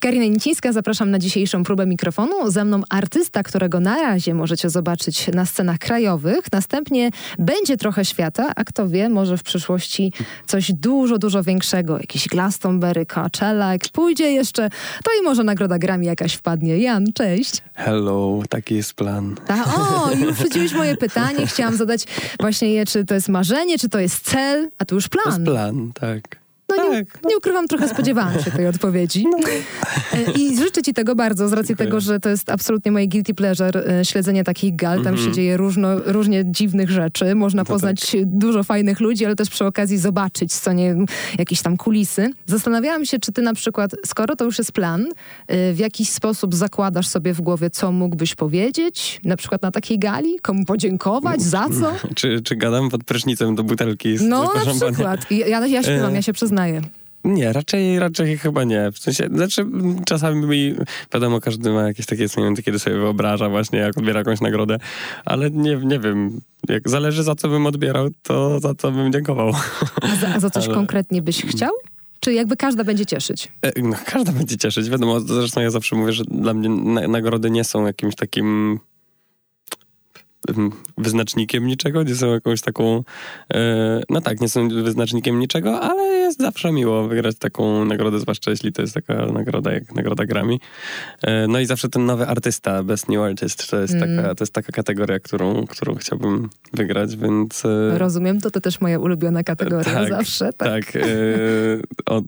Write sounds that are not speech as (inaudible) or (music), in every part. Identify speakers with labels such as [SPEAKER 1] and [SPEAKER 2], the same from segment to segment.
[SPEAKER 1] Karina Nicińska, zapraszam na dzisiejszą próbę mikrofonu. Za mną artysta, którego na razie możecie zobaczyć na scenach krajowych. Następnie będzie trochę świata, a kto wie, może w przyszłości coś dużo, dużo większego. Jakiś Glastonbury, Coachella, jak pójdzie jeszcze, to i może nagroda Grammy jakaś wpadnie. Jan, cześć.
[SPEAKER 2] Hello, taki jest plan.
[SPEAKER 1] Ta, o, już rzuciłeś moje pytanie. Chciałam zadać właśnie je, czy to jest marzenie, czy to jest cel, a tu już plan.
[SPEAKER 2] To jest plan, tak.
[SPEAKER 1] No
[SPEAKER 2] tak,
[SPEAKER 1] nie, nie, ukrywam, trochę spodziewałam się tej odpowiedzi. No. I życzę ci tego bardzo, z racji tego, że to jest absolutnie moje guilty pleasure, e, śledzenie takich gal. Tam -hmm. się mhm. dzieje różno, różnie dziwnych rzeczy. Można no poznać tak. dużo fajnych ludzi, ale też przy okazji zobaczyć, co nie, jakieś tam kulisy. Zastanawiałam się, czy ty na przykład, skoro to już jest plan, e, w jakiś sposób zakładasz sobie w głowie, co mógłbyś powiedzieć, na przykład na takiej gali? Komu podziękować? Za co? (laughs)
[SPEAKER 2] Czy, czy gadam pod prysznicem do butelki? Z,
[SPEAKER 1] no, na przykład. Ja, ja śpiewam, ja się przyznaję
[SPEAKER 2] Nie, raczej, raczej chyba nie. W sensie, znaczy czasami mi, wiadomo, każdy ma jakieś takie momenty, kiedy sobie wyobraża właśnie, jak odbiera jakąś nagrodę, ale nie, nie wiem, jak zależy za co bym odbierał, to za co bym dziękował.
[SPEAKER 1] A za, a za coś ale... konkretnie byś chciał? Czy jakby każda będzie cieszyć?
[SPEAKER 2] E, no, każda będzie cieszyć. Wiadomo, zresztą ja zawsze mówię, że dla mnie na, nagrody nie są jakimś takim wyznacznikiem niczego, nie są jakąś taką, e, no tak, nie są wyznacznikiem niczego, ale jest zawsze miło wygrać taką nagrodę, zwłaszcza jeśli to jest taka nagroda jak nagroda Grammy. E, no i zawsze ten nowy artysta, Best New Artist, to jest, mm. taka, to jest taka kategoria, którą, którą chciałbym wygrać, więc...
[SPEAKER 1] E, Rozumiem, to to też moja ulubiona kategoria tak, zawsze.
[SPEAKER 2] Tak, tak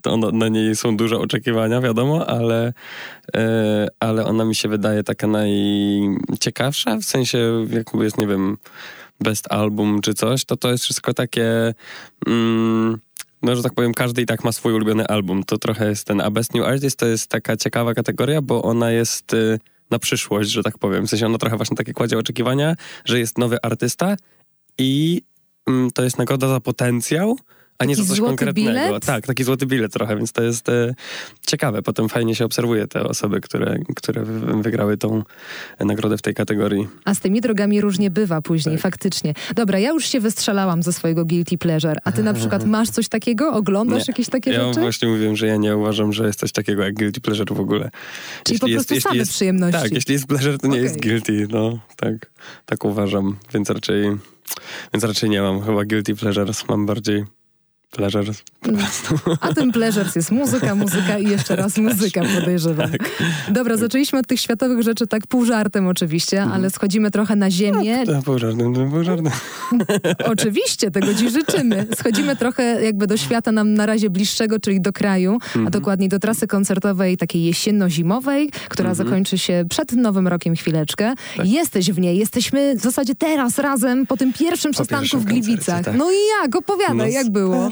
[SPEAKER 2] on, na niej są duże oczekiwania, wiadomo, ale, ale ona mi się wydaje taka najciekawsza, w sensie jakby jest, nie wiem, best album czy coś, to to jest wszystko takie... Mm, no, że tak powiem, każdy i tak ma swój ulubiony album. To trochę jest ten, a Best New Artist to jest taka ciekawa kategoria, bo ona jest y, na przyszłość, że tak powiem. W sensie ona trochę właśnie takie kładzie oczekiwania, że jest nowy artysta i mm, to jest nagroda za potencjał, a nie za coś konkretnego.
[SPEAKER 1] Bilet?
[SPEAKER 2] Tak, taki złoty bilet trochę, więc to jest e, ciekawe. Potem fajnie się obserwuje te osoby, które, które wygrały tą nagrodę w tej kategorii.
[SPEAKER 1] A z tymi drogami różnie bywa później, tak. faktycznie. Dobra, ja już się wystrzelałam ze swojego guilty pleasure, a ty na przykład masz coś takiego? Oglądasz nie. jakieś takie
[SPEAKER 2] ja
[SPEAKER 1] rzeczy?
[SPEAKER 2] Ja właśnie mówiłem, że ja nie uważam, że jest coś takiego jak guilty pleasure w ogóle.
[SPEAKER 1] Czyli jeśli po prostu jest, same jest, przyjemności.
[SPEAKER 2] Tak, jeśli jest pleasure, to nie okay. jest guilty. No, tak, tak uważam, więc raczej, więc raczej nie mam chyba guilty pleasures, mam bardziej Pleasures.
[SPEAKER 1] A tym pleasures jest muzyka, muzyka i jeszcze raz muzyka, podejrzewam. Tak. Dobra, zaczęliśmy od tych światowych rzeczy tak pół żartem oczywiście, mhm. ale schodzimy trochę na ziemię.
[SPEAKER 2] No, pół żartem, pół żartem. (laughs)
[SPEAKER 1] Oczywiście, tego ci życzymy. Schodzimy trochę jakby do świata nam na razie bliższego, czyli do kraju, mhm. a dokładniej do trasy koncertowej takiej jesienno-zimowej, która mhm. zakończy się przed Nowym Rokiem chwileczkę. Tak. Jesteś w niej, jesteśmy w zasadzie teraz razem po tym pierwszym przystanku w Gliwicach. Tak. No i jak? Opowiadaj, no, jak było?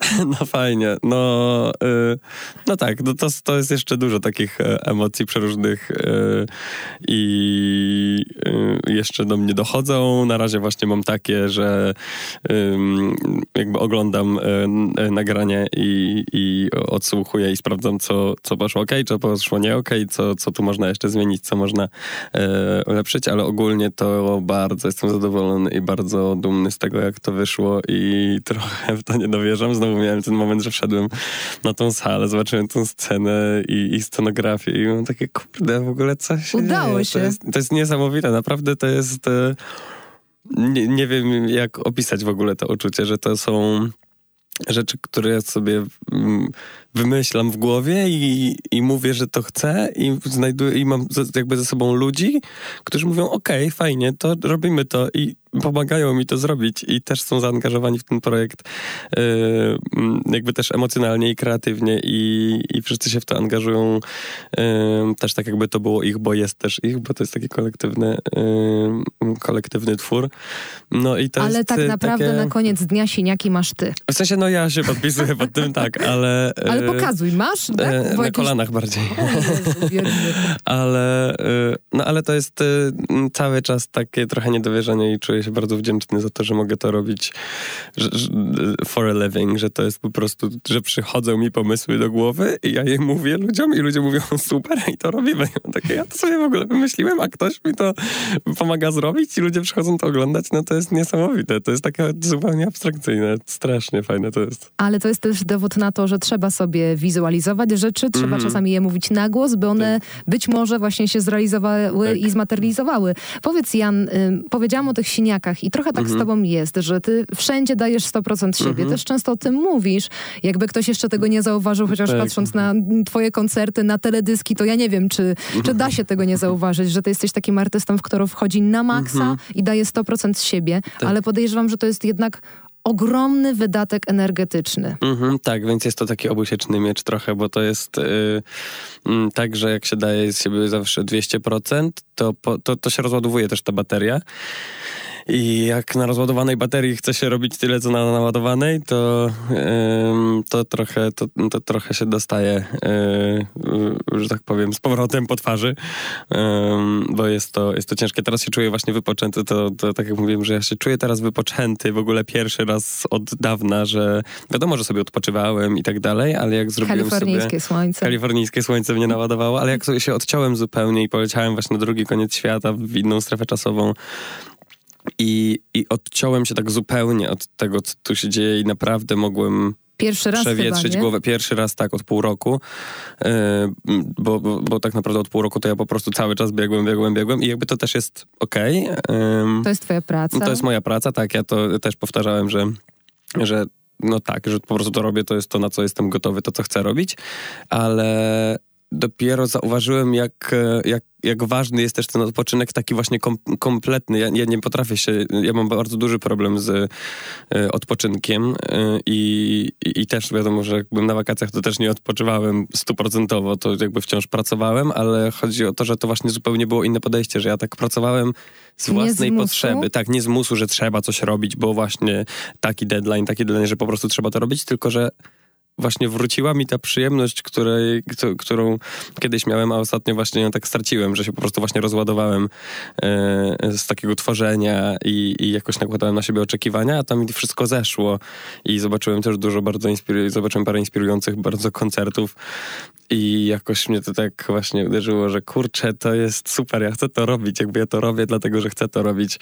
[SPEAKER 1] (laughs)
[SPEAKER 2] No fajnie. No, y, no tak, no to, to jest jeszcze dużo takich e, emocji przeróżnych y, i y, jeszcze do mnie dochodzą. Na razie właśnie mam takie, że jakby oglądam e, nagranie i, i odsłuchuję i sprawdzam, co, co poszło ok, co poszło nie ok, co, co tu można jeszcze zmienić, co można ulepszyć, ale ogólnie to bardzo jestem zadowolony i bardzo dumny z tego, jak to wyszło i (laughs) trochę w to nie dowierzam. Znowu znowu miałem ten moment, że wszedłem na tą salę, zobaczyłem tą scenę i, i scenografię i mam takie, kurde, w ogóle coś
[SPEAKER 1] Udało się.
[SPEAKER 2] To jest, to jest niesamowite, naprawdę to jest... E, nie, nie wiem, jak opisać w ogóle to uczucie, że to są rzeczy, które sobie mm, wymyślam w głowie i, i mówię, że to chcę i znajduję, i mam jakby ze sobą ludzi, którzy mówią, okej, okay, fajnie, to robimy to i pomagają mi to zrobić i też są zaangażowani w ten projekt yy, jakby też emocjonalnie i kreatywnie i, i wszyscy się w to angażują yy, też tak jakby to było ich, bo jest też ich, bo to jest taki kolektywny yy, kolektywny twór. No i to
[SPEAKER 1] ale tak naprawdę takie... na koniec dnia siniaki masz ty.
[SPEAKER 2] W sensie, no ja się podpisuję pod tym, tak, ale...
[SPEAKER 1] ale pokazuj, masz? Tak?
[SPEAKER 2] na jakieś... kolanach bardziej. Jezu, (laughs) ale, no ale to jest cały czas takie trochę niedowierzanie i czuję się bardzo wdzięczny za to, że mogę to robić for a living, że to jest po prostu, że przychodzą mi pomysły do głowy i ja je mówię ludziom i ludzie mówią (laughs) super i to robimy. Takie, ja to sobie w ogóle wymyśliłem, a ktoś mi to pomaga zrobić i ludzie przychodzą to oglądać, no to jest niesamowite. To jest takie zupełnie abstrakcyjne, strasznie fajne to jest.
[SPEAKER 1] Ale to jest też dowód na to, że trzeba sobie sobie wizualizować rzeczy, trzeba mm -hmm. czasami je mówić na głos, by one tak. być może właśnie się zrealizowały tak. i zmaterializowały. Powiedz Jan, y, powiedziałam o tych siniakach i trochę tak mm -hmm. z tobą jest, że ty wszędzie dajesz 100% siebie. Mm -hmm. Też często o tym mówisz. Jakby ktoś jeszcze tego nie zauważył, chociaż tak. patrząc na twoje koncerty, na teledyski, to ja nie wiem, czy, czy da się tego nie zauważyć, że ty jesteś takim artystą, w który wchodzi na maksa mhm. i daje 100% siebie, tak. ale podejrzewam, że to jest jednak ogromny wydatek energetyczny.
[SPEAKER 2] Mhm, tak, więc jest to taki obusieczny miecz trochę, bo to jest yy, tak, że jak się daje z siebie zawsze 200%, to, po, to, to się rozładowuje też ta bateria. I jak na rozładowanej baterii chce się robić tyle, co na naładowanej, to, to, trochę, to, to trochę się dostaje, yy, że tak powiem, z powrotem po twarzy, yy, bo jest to, jest to ciężkie. Teraz się czuję właśnie wypoczęty, to, to tak jak mówiłem, że ja się czuję teraz wypoczęty w ogóle pierwszy raz od dawna, że wiadomo, że sobie odpoczywałem i tak dalej, ale jak zrobiłem
[SPEAKER 1] Kalifornijskie
[SPEAKER 2] sobie...
[SPEAKER 1] słońce.
[SPEAKER 2] Kalifornijskie słońce mnie naładowało, ale jak sobie się odciąłem zupełnie i poleciałem właśnie na drugi koniec świata w inną strefę czasową, i, I odciąłem się tak zupełnie od tego, co tu się dzieje i naprawdę mogłem
[SPEAKER 1] Pierwszy raz
[SPEAKER 2] przewietrzyć
[SPEAKER 1] chyba,
[SPEAKER 2] głowę. Pierwszy raz tak od pół roku, yy, bo, bo, bo, tak naprawdę od pół roku to ja po prostu cały czas biegłem, biegłem, biegłem i jakby to też jest okej. Okay.
[SPEAKER 1] Yy, to jest twoja praca?
[SPEAKER 2] To jest moja praca, tak. Ja to też powtarzałem, że, że no tak, że po prostu to robię, to jest to, na co jestem gotowy, to co chcę robić, ale dopiero zauważyłem, jak, jak, jak ważny jest też ten odpoczynek taki właśnie kom, kompletny. Ja, ja, nie potrafię się, ja mam bardzo duży problem z y, odpoczynkiem y, i, i, też wiadomo, że jak byłem na wakacjach, to też nie odpoczywałem stuprocentowo, to jakby wciąż pracowałem, ale chodzi o to, że to właśnie zupełnie było inne podejście, że ja tak pracowałem z własnej z potrzeby, tak, nie z musu, że trzeba coś robić, bo właśnie taki deadline, taki deadline, że po prostu trzeba to robić, tylko że właśnie wróciła mi ta przyjemność, której, którą kiedyś miałem, a ostatnio właśnie ją tak straciłem, że się po prostu właśnie rozładowałem e, z takiego tworzenia i, i jakoś nakładałem na siebie oczekiwania, a tam wszystko zeszło i zobaczyłem też dużo bardzo inspirujących, zobaczyłem parę inspirujących bardzo koncertów i jakoś mnie to tak właśnie uderzyło, że kurczę, to jest super, ja chcę to robić, jakby ja to robię, dlatego że chcę to robić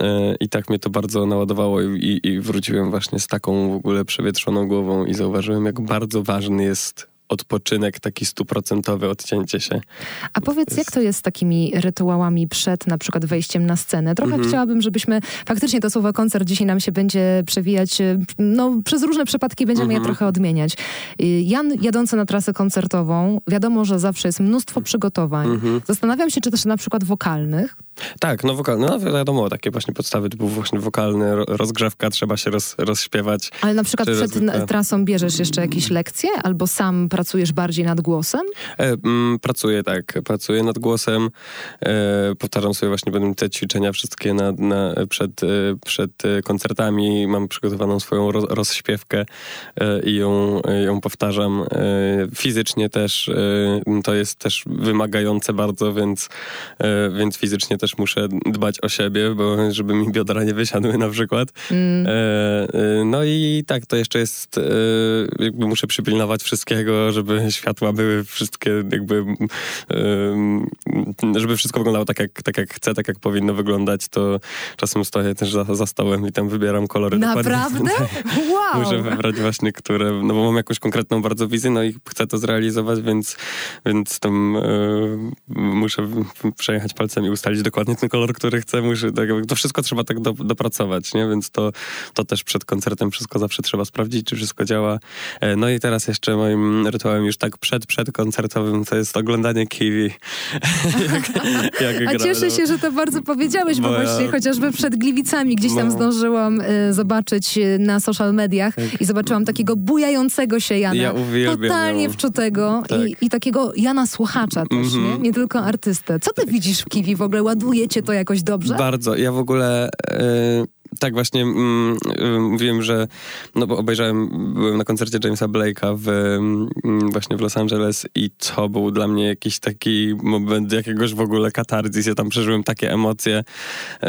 [SPEAKER 2] e, i tak mnie to bardzo naładowało i, i wróciłem właśnie z taką w ogóle przewietrzoną głową i zauważyłem, jak bardzo ważny jest odpoczynek, taki stuprocentowy odcięcie się.
[SPEAKER 1] A powiedz, jak to jest z takimi rytuałami przed na przykład wejściem na scenę? Trochę -hmm. chciałabym, żebyśmy, faktycznie to słowo koncert dzisiaj nam się będzie przewijać, e, no przez różne przypadki będziemy -hmm. je mhm. trochę odmieniać. Y, Jan jadący na trasę koncertową, wiadomo, że zawsze jest mnóstwo przygotowań. -hmm. Zastanawiam się, czy też na przykład wokalnych.
[SPEAKER 2] Tak, no wokalne, no wiadomo, takie właśnie podstawy typu właśnie wokalny, rozgrzewka, trzeba się roz, rozśpiewać.
[SPEAKER 1] Ale na przykład przed trasą bierzesz jeszcze jakieś lekcje albo sam pracujesz bardziej nad głosem?
[SPEAKER 2] E, mm, pracuję, tak. Pracuję nad głosem. E, powtarzam sobie właśnie będę te ćwiczenia wszystkie na, na, przed, e, przed e, koncertami. Mam przygotowaną swoją roz, rozśpiewkę e, i ją, ją powtarzam. E, fizycznie też to jest też wymagające bardzo, więc, więc fizycznie też muszę dbać o siebie, bo żeby mi biodra nie wysiadły na przykład. Mm. no i tak, to jeszcze jest jakby muszę przypilnować wszystkiego, żeby światła były wszystkie jakby, żeby wszystko wyglądało tak jak, tak jak chcę, tak jak powinno wyglądać, to czasem stoję też za, za stołem i tam wybieram kolory.
[SPEAKER 1] Naprawdę? (laughs) Wow!
[SPEAKER 2] Muszę wybrać właśnie, które, no bo mam jakąś konkretną bardzo wizję, no i chcę to zrealizować, więc, więc tam muszę przejechać palcem i ustalić dokładnie ten kolor, który chcę. Muszę, tak, to wszystko trzeba tak do, dopracować, nie? Więc to, to też przed koncertem wszystko zawsze trzeba sprawdzić, czy wszystko działa. E, no i teraz jeszcze moim rytuałem już tak przed, przed koncertowym, to jest oglądanie Kiwi. (laughs)
[SPEAKER 1] jak, jak A cieszę się, że to bardzo powiedziałeś, bo, bo właśnie ja... chociażby przed Gliwicami gdzieś tam no. zdążyłam y, zobaczyć y, na social mediach tak. i zobaczyłam takiego bujającego się Jana.
[SPEAKER 2] Ja
[SPEAKER 1] totalnie
[SPEAKER 2] ją.
[SPEAKER 1] wczutego tak. i, i, takiego Jana słuchacza też, mm -hmm. nie? nie tylko artystę. Co ty widzisz w Kiwi w ogóle? Ładujecie to jakoś dobrze?
[SPEAKER 2] Bardzo. Ja w ogóle... Y tak, właśnie mm, y, mówiłem, że no bo obejrzałem, byłem na koncercie Jamesa Blake'a w, mm, właśnie w Los Angeles i to był dla mnie jakiś taki moment jakiegoś w ogóle katarzis. Ja tam przeżyłem takie emocje,
[SPEAKER 1] yy,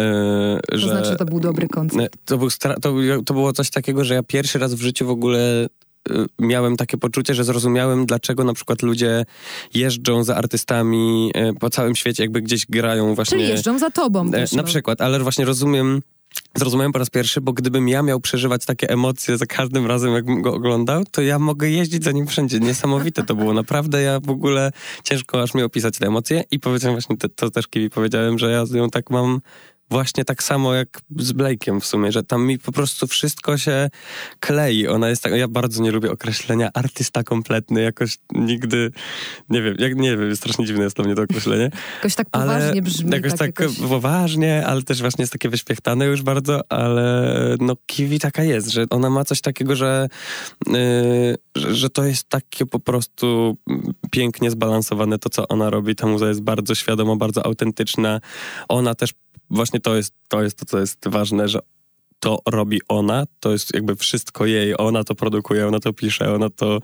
[SPEAKER 1] że... To znaczy, to był dobry koncert.
[SPEAKER 2] To, był to, to było coś takiego, że ja pierwszy raz w życiu w ogóle y, miałem takie poczucie, że zrozumiałem, dlaczego na przykład ludzie jeżdżą za artystami y, po całym świecie, jakby gdzieś grają właśnie.
[SPEAKER 1] Czyli jeżdżą za tobą. Też,
[SPEAKER 2] na przykład, ale właśnie rozumiem zrozumiałem po raz pierwszy, bo gdybym ja miał przeżywać takie emocje za każdym razem, jakbym go oglądał, to ja mogę jeździć za nim wszędzie. Niesamowite to było. Naprawdę ja w ogóle ciężko aż mi opisać te emocje i powiedziałem właśnie, to, to też Kiwi powiedziałem, że ja z nią tak mam właśnie tak samo jak z Blake'em w sumie, że tam mi po prostu wszystko się klei. Ona jest tak, ja bardzo nie lubię określenia artysta kompletny, jakoś nigdy, nie wiem, jak nie wiem, strasznie dziwne jest dla mnie to określenie. (laughs)
[SPEAKER 1] Jakoś tak poważnie brzmi.
[SPEAKER 2] Jakoś tak, tak jakoś... poważnie, ale też właśnie jest takie wyświechtane już bardzo, ale no Kiwi taka jest, że ona ma coś takiego, że, yy, że, że to jest takie po prostu pięknie zbalansowane to, co ona robi. Ta muza jest bardzo świadoma, bardzo autentyczna. Ona też właśnie to jest, to jest to, co jest ważne, że to robi ona, to jest jakby wszystko jej, ona to produkuje, ona to pisze, ona to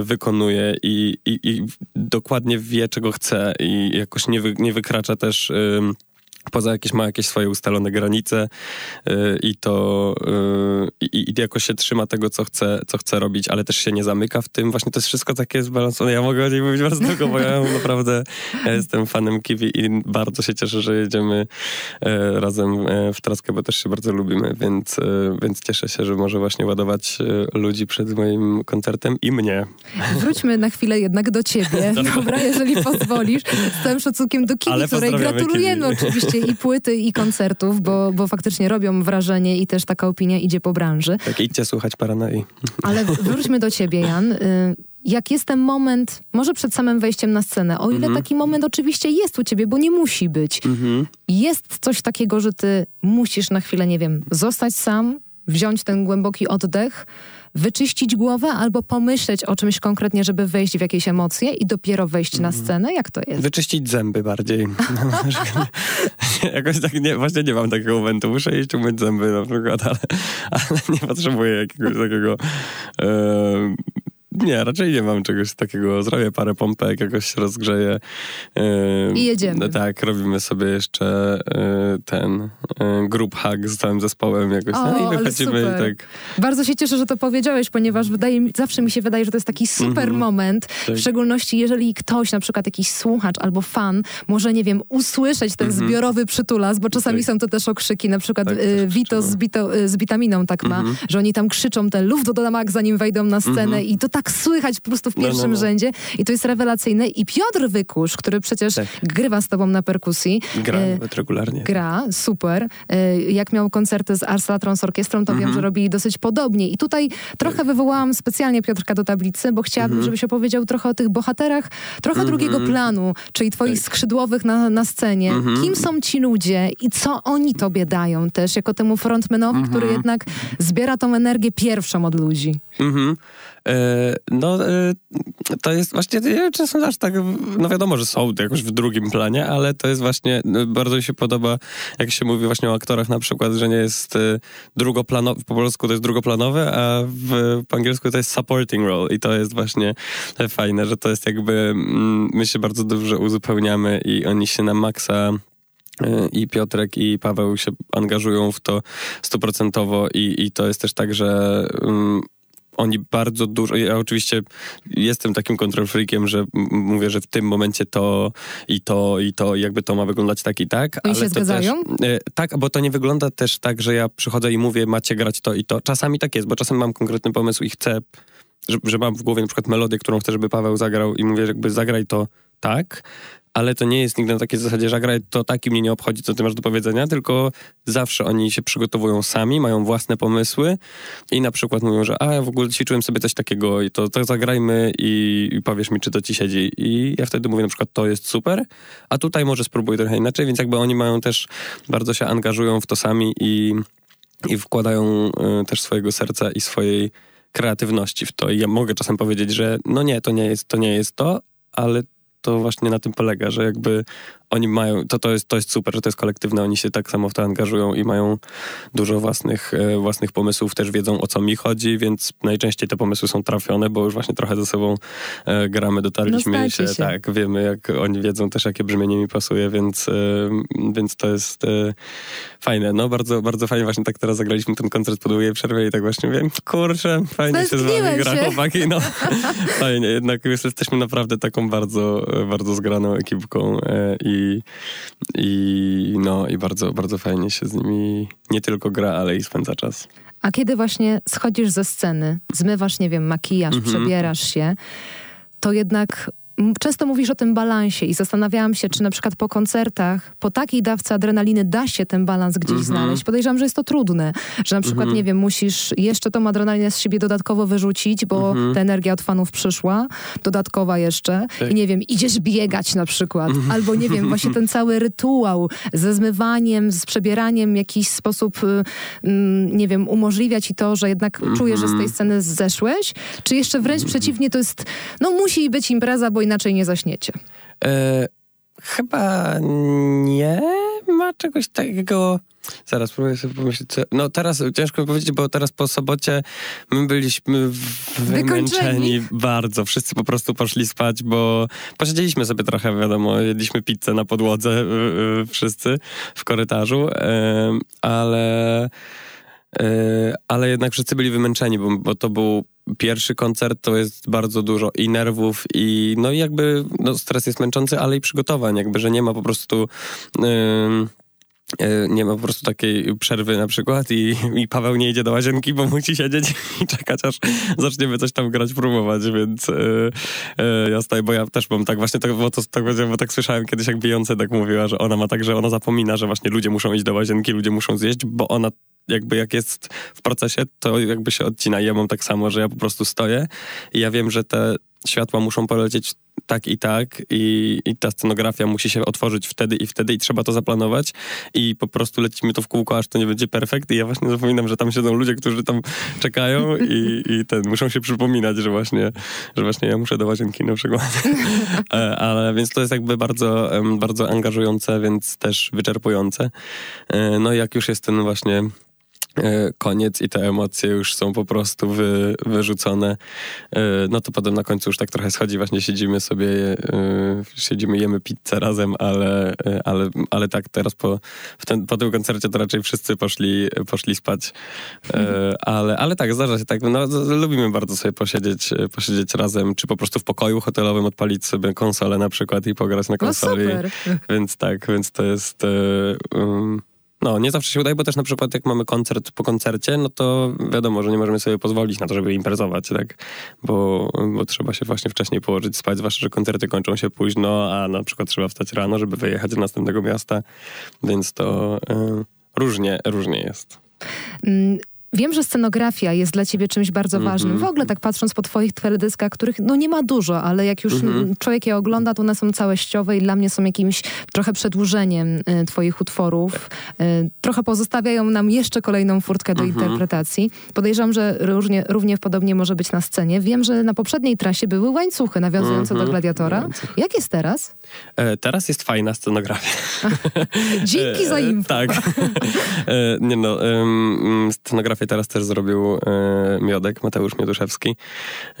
[SPEAKER 2] y, wykonuje i, i, i, dokładnie wie, czego chce i jakoś nie, wy, nie wykracza też... Y, poza jakieś, ma jakieś swoje ustalone granice yy, i to yy, i, jakoś się trzyma tego, co chce, co chce robić, ale też się nie zamyka w tym. Właśnie to jest wszystko takie zbalansowane. Ja mogę o niej mówić bardzo długo, bo ja naprawdę ja jestem fanem Kiwi i bardzo się cieszę, że jedziemy yy, razem e, w traskę, bo też się bardzo lubimy, więc, e, więc cieszę się, że może właśnie ładować ludzi przed moim koncertem i mnie.
[SPEAKER 1] Wróćmy na chwilę jednak do ciebie. (laughs) Dobra, jeżeli pozwolisz. Z całym szacunkiem do Kiwi, której gratulujemy Kiwi. oczywiście i płyty, i koncertów, bo, bo faktycznie robią wrażenie i też taka opinia idzie po branży.
[SPEAKER 2] Tak, idźcie słuchać Paranoi.
[SPEAKER 1] Ale wróćmy do ciebie, Jan. Y, jak jest ten moment, może przed samym wejściem na scenę, o ile mhm. taki moment oczywiście jest u ciebie, bo nie musi być, mhm. jest coś takiego, że ty musisz na chwilę, nie wiem, zostać sam, wziąć ten głęboki oddech, wyczyścić głowę albo pomyśleć o czymś konkretnie, żeby wejść w jakieś emocje i dopiero wejść na mhm. scenę? Jak to jest?
[SPEAKER 2] Wyczyścić zęby bardziej. (laughs) Jakoś tak nie, właśnie nie mam takiego momentu. Muszę iść umyć zęby na przykład, ale, ale nie potrzebuję jakiegoś takiego... Yy, nie, raczej nie mam czegoś takiego. Zrobię parę pompek, jakoś się rozgrzeję.
[SPEAKER 1] Yy, I jedziemy.
[SPEAKER 2] No tak, robimy sobie jeszcze yy, ten yy, group hug z całym zespołem jakoś. O, no i wychodzimy i tak.
[SPEAKER 1] Bardzo się cieszę, że to powiedziałeś, ponieważ wydaje mi, zawsze mi się wydaje, że to jest taki super mm -hmm. moment, tak. w szczególności jeżeli ktoś, na przykład jakiś słuchacz albo fan, może, nie wiem, usłyszeć ten mm -hmm. zbiorowy przytulas, bo czasami tak. są to też okrzyki, na przykład tak, y, Vito z, Bito, y, z Vitaminą tak ma, mm -hmm. że oni tam krzyczą ten luft do damak, zanim wejdą na scenę mhm. i to tak tak słychać po prostu w pierwszym no, no, no. rzędzie i to jest rewelacyjne. I Piotr Wykusz, który przecież tak. grywa z tobą na perkusji.
[SPEAKER 2] Gra e, regularnie.
[SPEAKER 1] Gra, super. E, jak miał koncerty z Ars Latron z orkiestrą, to wiem, mhm. że robili dosyć podobnie. I tutaj trochę tak. wywołałam specjalnie Piotrka do tablicy, bo chciałabym, mhm. żebyś opowiedział trochę o tych bohaterach, trochę mhm. drugiego planu, czyli twoich tak. skrzydłowych na, na scenie. Mhm. Kim są ci ludzie i co oni tobie dają też, jako temu frontmanowi, który jednak zbiera tą energię pierwszą od ludzi. Mhm.
[SPEAKER 2] E, no, e, to jest właśnie, ja czasem aż tak, no wiadomo, że są jakoś w drugim planie, ale to jest właśnie, no, bardzo mi się podoba, jak się mówi właśnie o aktorach na przykład, że nie jest e, drugoplanowy, po polsku to jest drugoplanowy, a w, po angielsku to jest supporting role. I to jest właśnie fajne, że to jest jakby, mm, my się bardzo dobrze uzupełniamy i oni się na maksa i Piotrek i Paweł się angażują w to stuprocentowo. I, i to jest też tak, że um, oni bardzo dużo, ja oczywiście jestem takim control freakiem, że mówię, że w tym momencie to i to i to jakby to ma wyglądać tak i tak.
[SPEAKER 1] Oni ale się zgadzają?
[SPEAKER 2] Też, e, tak, bo to nie wygląda też tak, że ja przychodzę i mówię, macie grać to i to. Czasami tak jest, bo czasem mam konkretny pomysł i chcę, że, że mam w głowie na przykład melodię, którą chcę, żeby Paweł zagrał i mówię, jakby zagraj to tak, ale to nie jest nigdy na takiej zasadzie, że graj to tak i mnie nie obchodzi, co ty masz do powiedzenia, tylko zawsze oni się przygotowują sami, mają własne pomysły i na przykład mówią, że a ja w ogóle ćwiczyłem sobie coś takiego i to, to zagrajmy i, i powiesz mi, czy to ci siedzi. I ja wtedy mówię na przykład, to jest super, a tutaj może spróbuj trochę inaczej, więc jakby oni mają też, bardzo się angażują w to sami i, i wkładają y, też swojego serca i swojej kreatywności w to. I ja mogę czasem powiedzieć, że no nie, to nie jest to, nie jest to ale to właśnie na tym polega, że jakby oni mają, to, to, jest, to jest super, że to jest kolektywne, oni się tak samo w to angażują i mają dużo własnych, e, własnych pomysłów, też wiedzą o co mi chodzi, więc najczęściej te pomysły są trafione, bo już właśnie trochę ze sobą e, gramy, dotarliśmy no, się, się, tak, wiemy jak oni wiedzą też jakie brzmienie mi pasuje, więc, e, więc to jest fajne, no bardzo, bardzo fajnie właśnie tak teraz zagraliśmy ten koncert po długiej przerwie i tak właśnie wiem, kurczę, fajnie się z wami gra chłopaki, no. (laughs) Fajnie, jednak jesteśmy naprawdę taką bardzo, bardzo zgraną ekipką i i, i, no, i bardzo, bardzo fajnie się z nimi nie tylko gra, ale i spędza czas.
[SPEAKER 1] A kiedy właśnie schodzisz ze sceny, zmywasz, nie wiem, makijaż, mhm. przebierasz się, to jednak Często mówisz o tym balansie i zastanawiałam się, czy na przykład po koncertach, po takiej dawce adrenaliny da się ten balans gdzieś mm -hmm. znaleźć. Podejrzewam, że jest to trudne, że na przykład, mm -hmm. nie wiem, musisz jeszcze tą adrenalinę z siebie dodatkowo wyrzucić, bo mm -hmm. ta energia od fanów przyszła, dodatkowa jeszcze tak. i nie wiem, idziesz biegać na przykład, mhm. albo nie wiem, właśnie ten cały rytuał ze zmywaniem, z przebieraniem w jakiś sposób, y, mm, nie wiem, umożliwia ci to, że jednak czujesz, że z tej mhm. sceny zeszłeś, czy jeszcze wręcz mhm. przeciwnie, to jest, no musi być impreza, bo inaczej nie zaśniecie? E,
[SPEAKER 2] chyba nie ma czegoś takiego. Zaraz próbuję sobie pomyśleć. Co... No teraz ciężko powiedzieć, bo teraz po sobocie my byliśmy wymęczeni bardzo. Wszyscy po prostu poszli spać, bo posiedzieliśmy sobie trochę, wiadomo, jedliśmy pizzę na podłodze yy, wszyscy w korytarzu, yy, ale E, ale jednak wszyscy byli wymęczeni, bo, bo, to był pierwszy koncert, to jest bardzo dużo i nerwów, i no i jakby no, stres jest męczący, ale i przygotowań, jakby, że nie ma po prostu... Yy, nie ma po prostu takiej przerwy na przykład i, i Paweł nie idzie do łazienki, bo musi siedzieć (laughs) i czekać, aż zaczniemy coś tam grać, próbować, więc yy, yy, ja staję, bo ja też mam tak właśnie, tak, bo, to, tak, bo tak słyszałem kiedyś, jak Beyoncé tak mówiła, że ona ma tak, że ona zapomina, że właśnie ludzie muszą iść do łazienki, ludzie muszą zjeść, bo ona jakby jak jest w procesie, to jakby się odcina. Ja mam tak samo, że ja po prostu stoję i ja wiem, że te światła muszą polecieć tak i tak i, i ta scenografia musi się otworzyć wtedy i wtedy i trzeba to zaplanować i po prostu lecimy to w kółko, aż to nie będzie perfekt i ja właśnie zapominam, że tam siedzą ludzie, którzy tam czekają i, i ten, muszą się przypominać, że właśnie, że właśnie ja muszę do łazienki na przykład. E, ale więc to jest jakby bardzo, bardzo angażujące, więc też wyczerpujące. E, no i jak już jest ten właśnie koniec i te emocje już są po prostu wy, wyrzucone, e, no to potem na końcu już tak trochę schodzi, właśnie siedzimy sobie, e, siedzimy, jemy pizzę razem, ale, ale, ale tak teraz po, ten, po tym koncercie to raczej wszyscy poszli, poszli spać. Ale, ale tak, zdarza się tak, no, lubimy bardzo sobie posiedzieć, posiedzieć razem, czy po prostu w pokoju hotelowym odpalić sobie konsolę na przykład i pograć na no konsoli. No więc tak, więc to jest... Um, no, nie zawsze się udaje, bo też na przykład jak mamy koncert po koncercie, no to wiadomo, że nie możemy sobie pozwolić na to, żeby imprezować, tak? Bo, bo trzeba się właśnie wcześniej położyć spać, zwłaszcza, że koncerty kończą się późno, a na przykład trzeba wstać rano, żeby wyjechać do następnego miasta, więc to y, różnie, różnie jest.
[SPEAKER 1] Mm, Wiem, że scenografia jest dla ciebie czymś bardzo mm -hmm. ważnym. W ogóle tak patrząc po twoich teledyskach, których no nie ma dużo, ale jak już mm -hmm. człowiek je ogląda, to one są całościowe i dla mnie są jakimś trochę przedłużeniem y, twoich utworów. Y, trochę pozostawiają nam jeszcze kolejną furtkę do mm -hmm. interpretacji. Podejrzewam, że równie, równie podobnie może być na scenie. Wiem, że na poprzedniej trasie były łańcuchy nawiązujące do mhm. Gladiatora. Jak jest teraz?
[SPEAKER 2] E, teraz jest fajna scenografia. (laughs)
[SPEAKER 1] Dzięki za e, info.
[SPEAKER 2] tak. (laughs) E, nie no, teraz też zrobił e, Miodek, Mateusz Mioduszewski.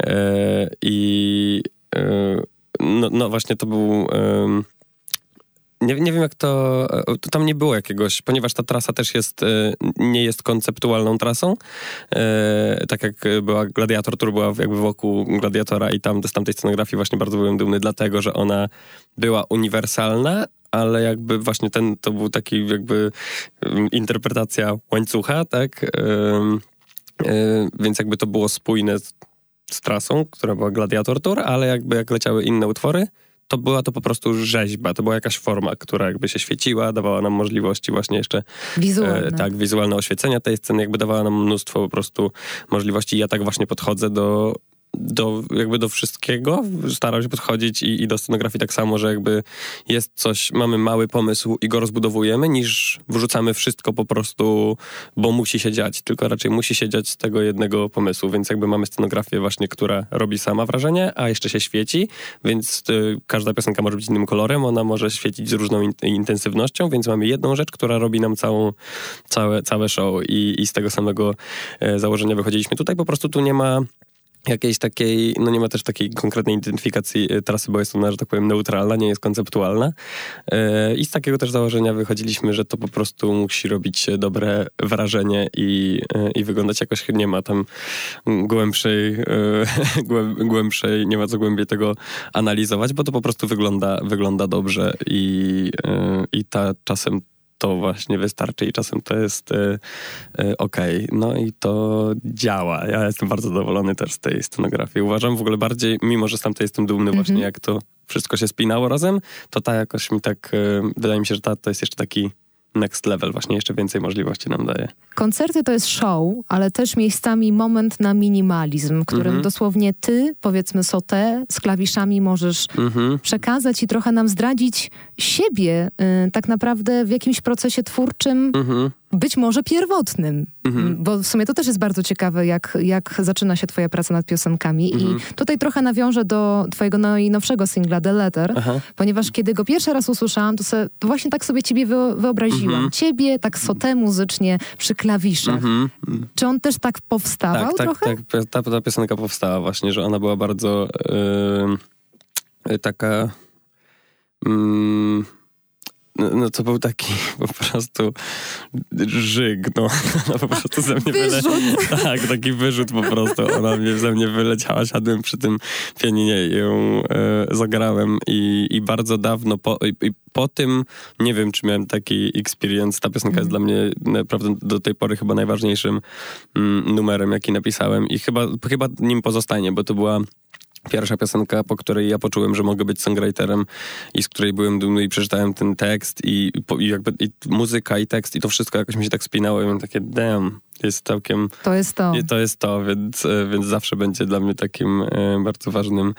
[SPEAKER 2] E, I e, no, no, właśnie to był nie, nie wiem jak to, to, tam nie było jakiegoś, ponieważ ta trasa też jest, nie jest konceptualną trasą, tak jak była Gladiator, który była jakby wokół Gladiatora i tam z tamtej scenografii właśnie bardzo byłem dumny, dlatego, że ona była uniwersalna, ale jakby właśnie ten, to był taki jakby interpretacja łańcucha, tak? Więc jakby to było spójne z, z trasą, która była Gladiator Tour, ale jakby jak leciały inne utwory, to była to po prostu rzeźba, to była jakaś forma, która jakby się świeciła, dawała nam możliwości właśnie jeszcze...
[SPEAKER 1] Wizualne. E,
[SPEAKER 2] tak, wizualne oświecenia tej sceny, jakby dawała nam mnóstwo po prostu możliwości. Ja tak właśnie podchodzę do do, jakby do wszystkiego, starał się podchodzić i, i, do scenografii tak samo, że jakby jest coś, mamy mały pomysł i go rozbudowujemy, niż wrzucamy wszystko po prostu, bo musi się dziać, tylko raczej musi się dziać z tego jednego pomysłu, więc jakby mamy scenografię właśnie, która robi sama wrażenie, a jeszcze się świeci, więc y, każda piosenka może być innym kolorem, ona może świecić z różną in, intensywnością, więc mamy jedną rzecz, która robi nam całą, całe, całe show. I, i z tego samego e, założenia wychodziliśmy. Tutaj po prostu tu nie ma jakiejś takiej, no nie ma też takiej konkretnej identyfikacji e, trasy, bo jest ona, że tak powiem, neutralna, nie jest konceptualna. E, I z takiego też założenia wychodziliśmy, że to po prostu musi robić dobre wrażenie i, e, i wyglądać jakoś, nie ma tam głębszej, (laughs) głębszej, nie ma co głębiej tego analizować, bo to po prostu wygląda, wygląda dobrze i, i ta czasem to właśnie wystarczy i czasem to jest y, y, okej. Okay. No i to działa. Ja jestem bardzo zadowolony też z tej scenografii. Uważam w ogóle bardziej, mimo że sam to jestem dumny mm -hmm. właśnie jak to wszystko się spinało razem, to ta jakoś mi tak, y, wydaje mi się, że ta to jest jeszcze taki next level, właśnie jeszcze więcej możliwości nam daje.
[SPEAKER 1] Koncerty to jest show, ale też miejscami moment na minimalizm, którym mm -hmm. dosłownie ty, powiedzmy sotę, z klawiszami możesz mm -hmm. przekazać i trochę nam zdradzić siebie y, tak naprawdę w jakimś procesie twórczym, mm -hmm być może pierwotnym, mhm. bo w sumie to też jest bardzo ciekawe, jak, jak zaczyna się twoja praca nad piosenkami mhm. i tutaj trochę nawiążę do twojego najnowszego singla The Letter, Aha. ponieważ kiedy go pierwszy raz usłyszałam, to, se, to właśnie tak sobie ciebie wyobraziłam. Mhm. Ciebie tak sotę muzycznie przy klawiszach. Mhm. Czy on też tak powstawał
[SPEAKER 2] tak, tak
[SPEAKER 1] trochę?
[SPEAKER 2] Tak, ta, ta piosenka powstała właśnie, że ona była bardzo yy, taka... Yy, no, no, to był taki (laughs) po prostu żyg, no. (laughs) Ona po prostu ze mnie wyleciała. (laughs) Tak, taki wyrzut po prostu. Ona mnie, ze mnie wyleciała, siadłem przy tym pianinie i ją e, zagrałem i, i bardzo dawno po, i, i po tym, nie wiem, czy miałem taki experience. Ta piosenka mm. jest mhm. dla mnie naprawdę do tej pory chyba najważniejszym mm, numerem, jaki napisałem i chyba, chyba nim pozostanie, bo to była pierwsza piosenka, po której ja poczułem, że mogę być songwriterem i z której byłem dumny i przeczytałem ten tekst i, i jakby i muzyka i tekst i to wszystko jakoś mi się tak spinało i miałem takie damn, jest całkiem...
[SPEAKER 1] To jest to.
[SPEAKER 2] To jest to, więc, e, więc zawsze będzie dla mnie takim e, bardzo ważnym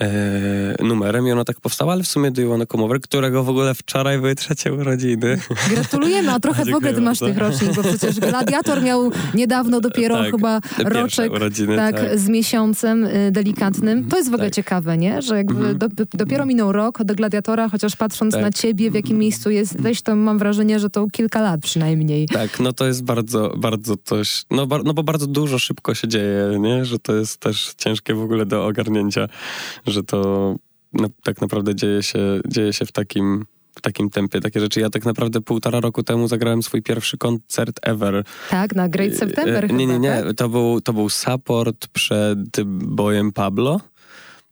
[SPEAKER 2] e, numerem i ona tak powstała, ale w sumie Do You Wanna Come Over, którego w ogóle wczoraj były trzecie urodziny.
[SPEAKER 1] Gratulujemy, a (laughs) trochę w ogóle ty masz tych rocznik, bo przecież Gladiator miał niedawno dopiero tak, chyba roczek urodziny, tak, tak, z miesiącem y, delikatnym. To jest w ogóle tak. ciekawe, nie? Że jakby mhm. do, dopiero minął rok od Gladiatora, chociaż patrząc tak. na ciebie, w jakim miejscu jesteś, to mam wrażenie, że to kilka lat przynajmniej.
[SPEAKER 2] Tak, no to jest bardzo, bardzo coś, no, bar, no bo bardzo dużo szybko się dzieje, nie? Że to jest też ciężkie w ogóle do ogarnięcia, że to no, tak naprawdę dzieje się, dzieje się w takim w takim tempie takie rzeczy. Ja tak naprawdę półtora roku temu zagrałem swój pierwszy koncert ever.
[SPEAKER 1] Tak, na Great September
[SPEAKER 2] Nie, nie, nie.
[SPEAKER 1] Tak?
[SPEAKER 2] To, był, to był support przed bojem Pablo.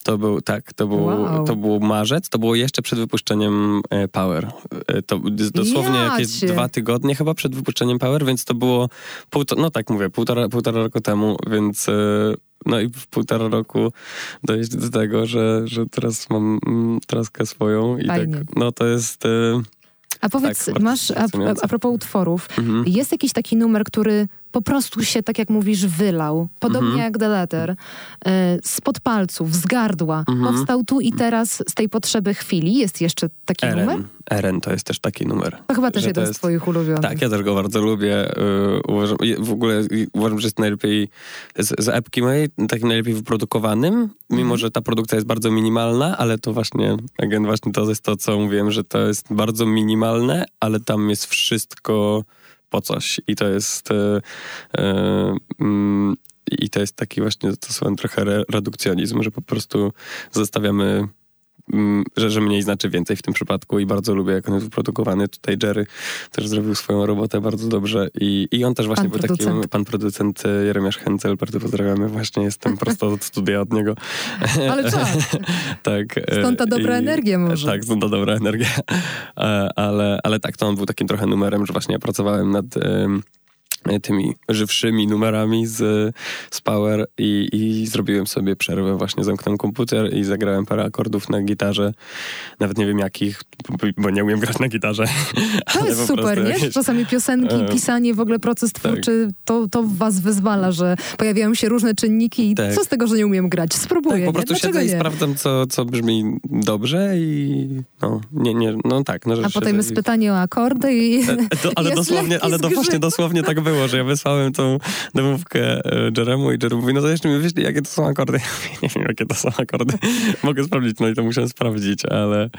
[SPEAKER 2] To był, tak, to był, wow. to był marzec, to było jeszcze przed wypuszczeniem e, Power. E, to dosłownie ja jakieś dwa tygodnie chyba przed wypuszczeniem Power, więc to było, półtora, no tak mówię, półtora, półtora roku temu, więc e, no i w półtora roku dojść do tego, że, że teraz mam mm, traskę swoją i tak, Fajnie. tak, no to jest...
[SPEAKER 1] A powiedz, tak, masz, a, a, propos utworów, mhm. jest jakiś taki numer, który po prostu się, tak jak mówisz, wylał. Podobnie mhm. jak The Letter. E, spod palców, z gardła. Mhm. Powstał tu i teraz z tej potrzeby chwili. Jest jeszcze taki
[SPEAKER 2] Eren.
[SPEAKER 1] numer?
[SPEAKER 2] Eren to jest też taki numer.
[SPEAKER 1] To chyba też jeden jest, z twoich ulubionych.
[SPEAKER 2] Tak, ja też go bardzo lubię. Yy, uważam, w ogóle uważam, że jest najlepiej z, z epki mojej, takim najlepiej wyprodukowanym, mimo mhm. że ta produkcja jest bardzo minimalna, ale to właśnie, again, właśnie to jest to, co mówiłem, że to jest bardzo minimalne, ale tam jest wszystko po coś. I to jest. E, e, mm, I to jest taki właśnie stosowany trochę redukcjonizm, że po prostu zostawiamy że, że mniej znaczy więcej w tym przypadku i bardzo lubię, jak on jest wyprodukowany. Tutaj Jerry też zrobił swoją robotę bardzo dobrze i, i on też właśnie pan był producent. takim, pan producent e, Jeremiasz Hencel, bardzo pozdrawiamy, właśnie jestem (laughs) prosto od studia od niego. (laughs)
[SPEAKER 1] Ale co? (laughs)
[SPEAKER 2] tak.
[SPEAKER 1] E, stąd ta dobra I, energia może.
[SPEAKER 2] Tak, stąd ta dobra energia. E, ale, ale tak, to on był takim trochę numerem, że właśnie ja pracowałem nad tymi żywszymi numerami z, z Power i, i zrobiłem sobie przerwę, właśnie zamknąłem komputer i zagrałem parę akordów na gitarze, nawet nie wiem jakich, bo nie umiem grać na gitarze. (laughs)
[SPEAKER 1] To jest super, nie? Jakieś... Czasami piosenki, e, pisanie, w ogóle proces tak. twórczy, tak. to, to was wyzwala, że pojawiają się różne czynniki i tak. co z tego, że nie umiem grać? Spróbuję. Tak,
[SPEAKER 2] po prostu siedzę i sprawdzam, co, co brzmi dobrze i no, nie, nie, no tak. No,
[SPEAKER 1] A potem jest i... pytanie o akordy i e,
[SPEAKER 2] to, Ale (laughs) dosłownie, ale to właśnie dosłownie tak było (laughs) było, że ja wysłałem tą demówkę e, Jeremu i Jeremu mówi, no to jeszcze mi wyślij, jakie to są akordy. (laughs) nie wiem, jakie to są akordy. Mogę sprawdzić, no i to musiałem sprawdzić, ale,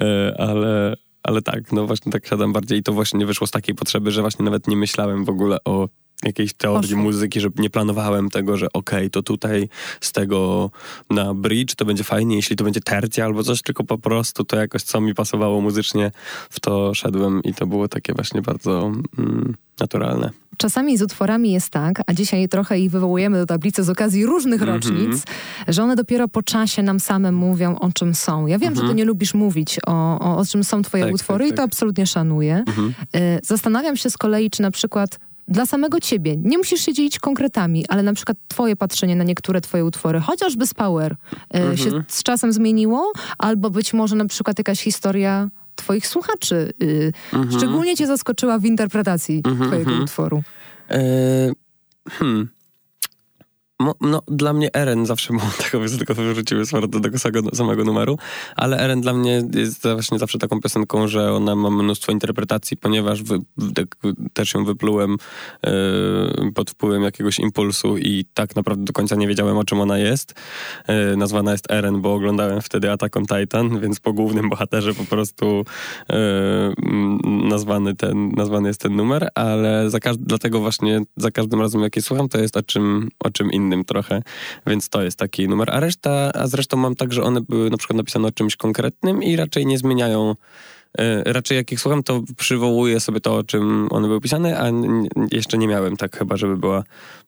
[SPEAKER 2] e, ale ale tak, no właśnie tak siadam bardziej i to właśnie nie wyszło z takiej potrzeby, że właśnie nawet nie myślałem w ogóle o jakiejś teorii muzyki, że nie planowałem tego, że okej, okay, to tutaj z tego na bridge to będzie fajnie, jeśli to będzie tercja albo coś, tylko po prostu to jakoś co mi pasowało muzycznie, w to szedłem i to było takie właśnie bardzo mm, naturalne.
[SPEAKER 1] Czasami z utworami jest tak, a dzisiaj trochę ich wywołujemy do tablicy z okazji różnych mm -hmm. rocznic, że one dopiero po czasie nam same mówią, o czym są. Ja wiem, mm -hmm. że ty mhm. nie lubisz mówić o, o, o czym są twoje tak, utwory tak, tak. i to absolutnie szanuję. Mm -hmm. Zastanawiam się z kolei, czy na przykład dla samego ciebie. Nie musisz się dzielić konkretami, ale na przykład twoje patrzenie na niektóre twoje utwory, chociażby z Power, mhm. się z czasem zmieniło, albo być może na przykład jakaś historia twoich słuchaczy y, mhm. szczególnie cię zaskoczyła w interpretacji mhm, twojego mhm. utworu. E, hmm.
[SPEAKER 2] No, dla mnie Eren zawsze był (laughs) taką, tylko wyrzuciły do tego samego numeru, ale Eren dla mnie jest właśnie zawsze taką piosenką, że ona ma mnóstwo interpretacji, ponieważ wy, tak, też ją wyplułem yy, pod wpływem jakiegoś impulsu i tak naprawdę do końca nie wiedziałem, o czym ona jest. Yy, nazwana jest Eren, bo oglądałem wtedy Attack on Titan, więc po głównym bohaterze po prostu yy, nazwany, ten, nazwany jest ten numer, ale za dlatego właśnie za każdym razem, jak je słucham, to jest o czym, o czym innym innym trochę, więc to jest taki numer. A reszta, a zresztą mam tak, że one były na przykład napisane o czymś konkretnym i raczej nie zmieniają e, raczej jak ich słucham, to przywołuję sobie to, o czym one były pisane, a jeszcze nie miałem tak chyba, żeby była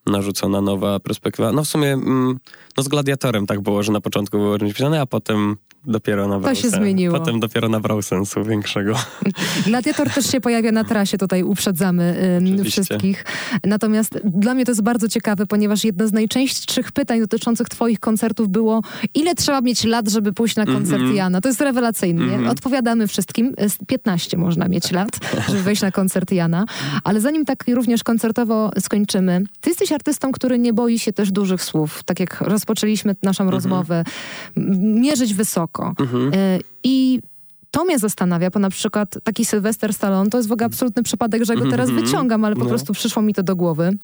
[SPEAKER 2] narzucona nowa perspektywa. No w sumie mm, no z Gladiatorem tak było, że na początku było czymś pisane, a potem dopiero nabrał
[SPEAKER 1] To się zmieniło.
[SPEAKER 2] Potem dopiero nabrał sensu większego. (laughs)
[SPEAKER 1] Gladiator też się pojawia na trasie, tutaj uprzedzamy y, wszystkich. Natomiast dla mnie to jest bardzo ciekawe, ponieważ jedno z najczęstszych pytań dotyczących twoich koncertów było, ile trzeba mieć lat, żeby pójść na koncert mm -hmm. Jana? To jest rewelacyjnie. Mm -hmm. Odpowiadamy wszystkim. 15 można mieć lat, żeby wejść na koncert Jana. Ale zanim tak również koncertowo skończymy, ty jesteś artystą, który nie boi się też dużych słów. Tak jak rozpoczęliśmy naszą mm -hmm. rozmowę, mierzyć wysoko Mhm. E, I to mnie zastanawia, bo na przykład taki Sylwester Stallone to jest w ogóle absolutny przypadek, że go teraz mhm. wyciągam, ale po no. prostu przyszło mi to do głowy.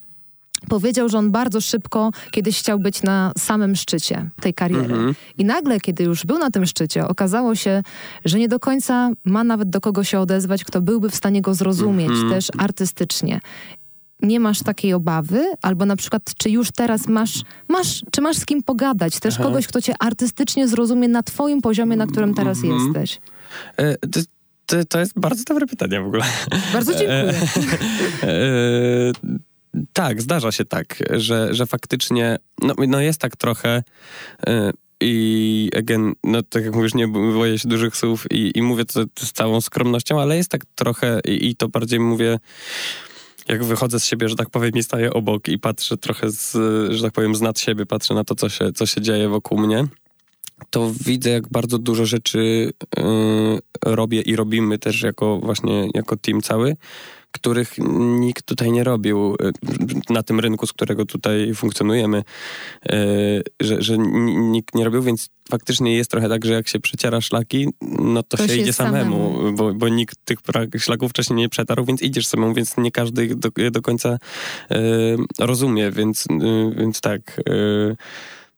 [SPEAKER 1] Powiedział, że on bardzo szybko kiedyś chciał być na samym szczycie tej kariery. Mhm. I nagle, kiedy już był na tym szczycie, okazało się, że nie do końca ma nawet do kogo się odezwać, kto byłby w stanie go zrozumieć mhm. też artystycznie nie masz takiej obawy, albo na przykład, czy już teraz masz, masz czy masz z kim pogadać, też Aha. kogoś, kto cię artystycznie zrozumie na twoim poziomie, na którym teraz mm -hmm. jesteś? E,
[SPEAKER 2] to, to, to, jest bardzo dobre pytanie w ogóle.
[SPEAKER 1] Bardzo dziękuję. E, (laughs) e,
[SPEAKER 2] tak, zdarza się tak, że, że faktycznie, no, no jest tak trochę... E, i again, no tak jak mówisz, nie boję się dużych słów i, i mówię to, to z całą skromnością, ale jest tak trochę i, i to bardziej mówię jak wychodzę z siebie, że tak powiem, i staję obok i patrzę trochę, z, że tak powiem, z nad siebie, patrzę na to, co się, co się dzieje wokół mnie, to widzę, jak bardzo dużo rzeczy yy, robię i robimy też jako właśnie, jako team cały, których nikt tutaj nie robił y, na tym rynku, z którego tutaj funkcjonujemy, y, że, że nikt nie robił, więc faktycznie jest trochę tak, że jak się przeciera szlaki, no to, to się, idzie samemu, samemu, Bo, bo nikt tych szlaków wcześniej nie przetarł, więc idziesz samemu, więc nie każdy do, do końca y, rozumie, więc, więc tak...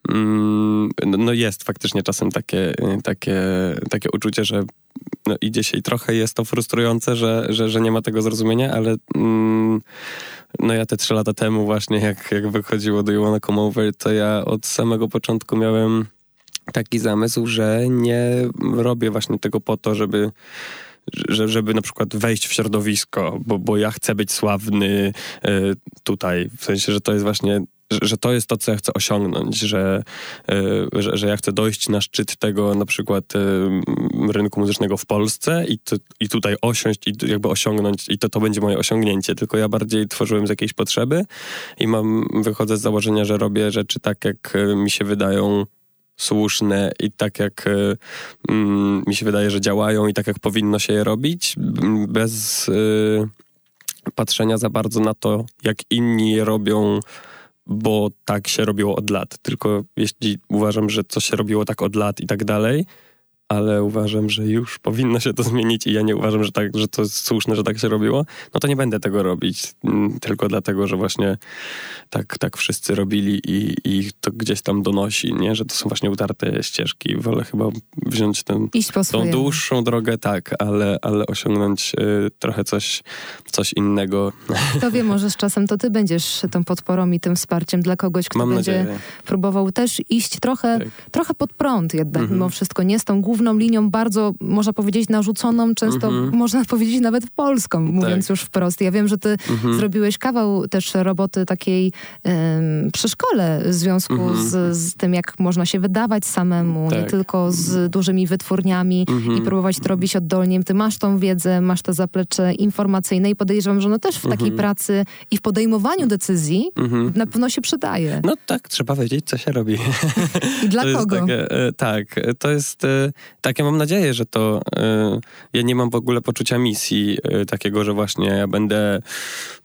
[SPEAKER 2] Mm, no jest faktycznie czasem takie, takie, takie uczucie, że no i trochę jest to frustrujące, że, że, że nie ma tego zrozumienia, ale mm, no ja te trzy lata temu właśnie, jak, jak wychodziło do You Wanna Come Over, to ja od samego początku miałem taki zamysł, że nie robię właśnie tego po to, żeby że, żeby na przykład wejść w środowisko, bo, bo ja chcę być sławny y, tutaj. W sensie, że to jest właśnie że, to jest to, co ja chcę osiągnąć, że, y, że, że, ja chcę dojść na szczyt tego na przykład y, rynku muzycznego w Polsce i, to, i tutaj osiąść i jakby osiągnąć i to, to będzie moje osiągnięcie, tylko ja bardziej tworzyłem z jakiejś potrzeby i mam, wychodzę z założenia, że robię rzeczy tak, jak mi się wydają słuszne i tak jak y, mm, mi się wydaje, że działają i tak jak powinno się je robić, bez y, patrzenia za bardzo na to, jak inni je robią bo tak się robiło od lat. Tylko jeśli uważam, że coś się robiło tak od lat i tak dalej, ale uważam, że już powinno się to zmienić i ja nie uważam, że, tak, że to jest słuszne, że tak się robiło, no to nie będę tego robić. Mm, tylko dlatego, że właśnie tak, tak wszyscy robili i, i to gdzieś tam donosi, nie? że to są właśnie utarte ścieżki. Wolę chyba wziąć ten, tą dłuższą drogę, tak, ale, ale osiągnąć y, trochę coś, coś innego. (laughs)
[SPEAKER 1] Kto wie, może z czasem to ty będziesz tą podporą i tym wsparciem dla kogoś, kto Mam będzie nadzieję. próbował też iść trochę, tak. trochę pod prąd jednak mhm. mimo wszystko, nie z tą główną główną linią bardzo, można powiedzieć, narzuconą, często mm -hmm. można (laughs) powiedzieć nawet polską, mówiąc tak. już wprost. Ja wiem, że ty mm -hmm. zrobiłeś kawał też roboty takiej um, przy szkole w związku mm -hmm. z, z, tym, jak można się wydawać samemu, tak. nie tylko z dużymi wytwórniami i mhm. próbować to robić oddolnie. Ty masz tą wiedzę, masz to zaplecze informacyjne i podejrzewam, że no też w takiej mhm. pracy i w podejmowaniu decyzji mhm. na pewno się przydaje.
[SPEAKER 2] No tak, trzeba wiedzieć, co się robi.
[SPEAKER 1] I dla (laughs) kogo?
[SPEAKER 2] Takie, e, tak, to jest e, tak, ja mam nadzieję, że to. Y, ja nie mam w ogóle poczucia misji y, takiego, że właśnie ja będę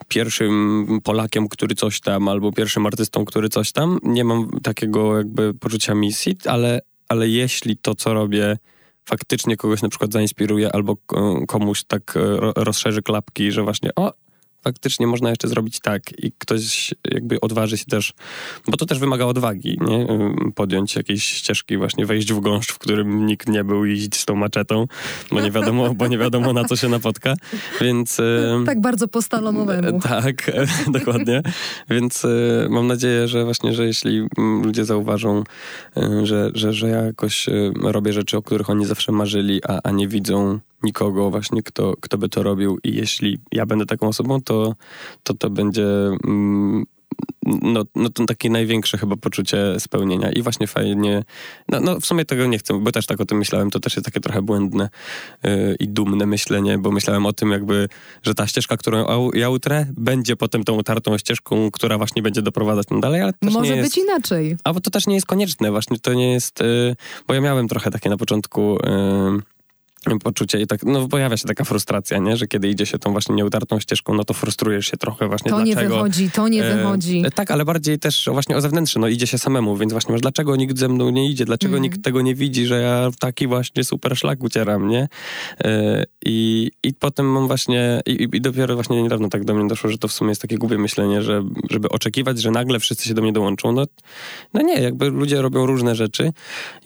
[SPEAKER 2] pierwszym Polakiem, który coś tam, albo pierwszym artystą, który coś tam. Nie mam takiego jakby poczucia misji, ale, ale jeśli to, co robię, faktycznie kogoś na przykład zainspiruje, albo komuś tak y, rozszerzy klapki, że właśnie o, faktycznie można jeszcze zrobić tak i ktoś jakby odważy się też, bo to też wymaga odwagi, nie? Podjąć jakieś ścieżki, właśnie wejść w gąszcz, w którym nikt nie był i iść z tą maczetą, bo nie wiadomo, bo nie wiadomo na co się napotka, więc...
[SPEAKER 1] Tak bardzo po stalonowemu. (laughs)
[SPEAKER 2] Tak, (laughs) dokładnie. Więc mam nadzieję, że właśnie, że jeśli ludzie zauważą, że, że, że ja jakoś robię rzeczy, o których oni zawsze marzyli, a, a nie widzą nikogo właśnie, kto, kto by to robił. I jeśli ja będę taką osobą, to to, to będzie mm, no, no to takie największe chyba poczucie spełnienia. I właśnie fajnie, no, no w sumie tego nie chcę, bo też tak o tym myślałem, to też jest takie trochę błędne yy, i dumne myślenie, bo myślałem o tym jakby, że ta ścieżka, którą ja utrę, będzie potem tą utartą ścieżką, która właśnie będzie doprowadzać tam dalej, ale też
[SPEAKER 1] Może
[SPEAKER 2] nie
[SPEAKER 1] być
[SPEAKER 2] jest,
[SPEAKER 1] inaczej.
[SPEAKER 2] A bo to też nie jest konieczne, właśnie to nie jest, yy, bo ja miałem trochę takie na początku... Yy, poczucie i tak, no pojawia się taka frustracja, nie? że kiedy idzie się tą właśnie nieutartą ścieżką, no to frustrujesz się trochę właśnie
[SPEAKER 1] to
[SPEAKER 2] dlaczego.
[SPEAKER 1] To nie wychodzi, to nie e, wychodzi.
[SPEAKER 2] tak, ale bardziej też właśnie o zewnętrzne, no idzie się samemu, więc właśnie masz, dlaczego nikt ze mną nie idzie, dlaczego mm. nikt tego nie widzi, że ja taki właśnie super szlak ucieram, nie? E, i, I potem mam właśnie, i, i, dopiero właśnie niedawno tak do mnie doszło, że to w sumie jest takie głupie myślenie, że żeby oczekiwać, że nagle wszyscy się do mnie dołączą, no, no nie, jakby ludzie robią różne rzeczy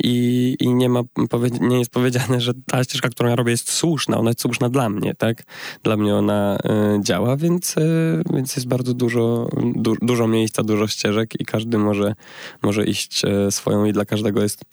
[SPEAKER 2] i, i nie ma, nie jest powiedziane, że ta ścieżka ścieżka, którą ja robię jest słuszna, ona jest słuszna dla mnie, tak? Dla mnie ona y, działa, więc, y, więc jest bardzo dużo, du, dużo miejsca, dużo ścieżek i każdy może, może iść y, swoją i dla każdego jest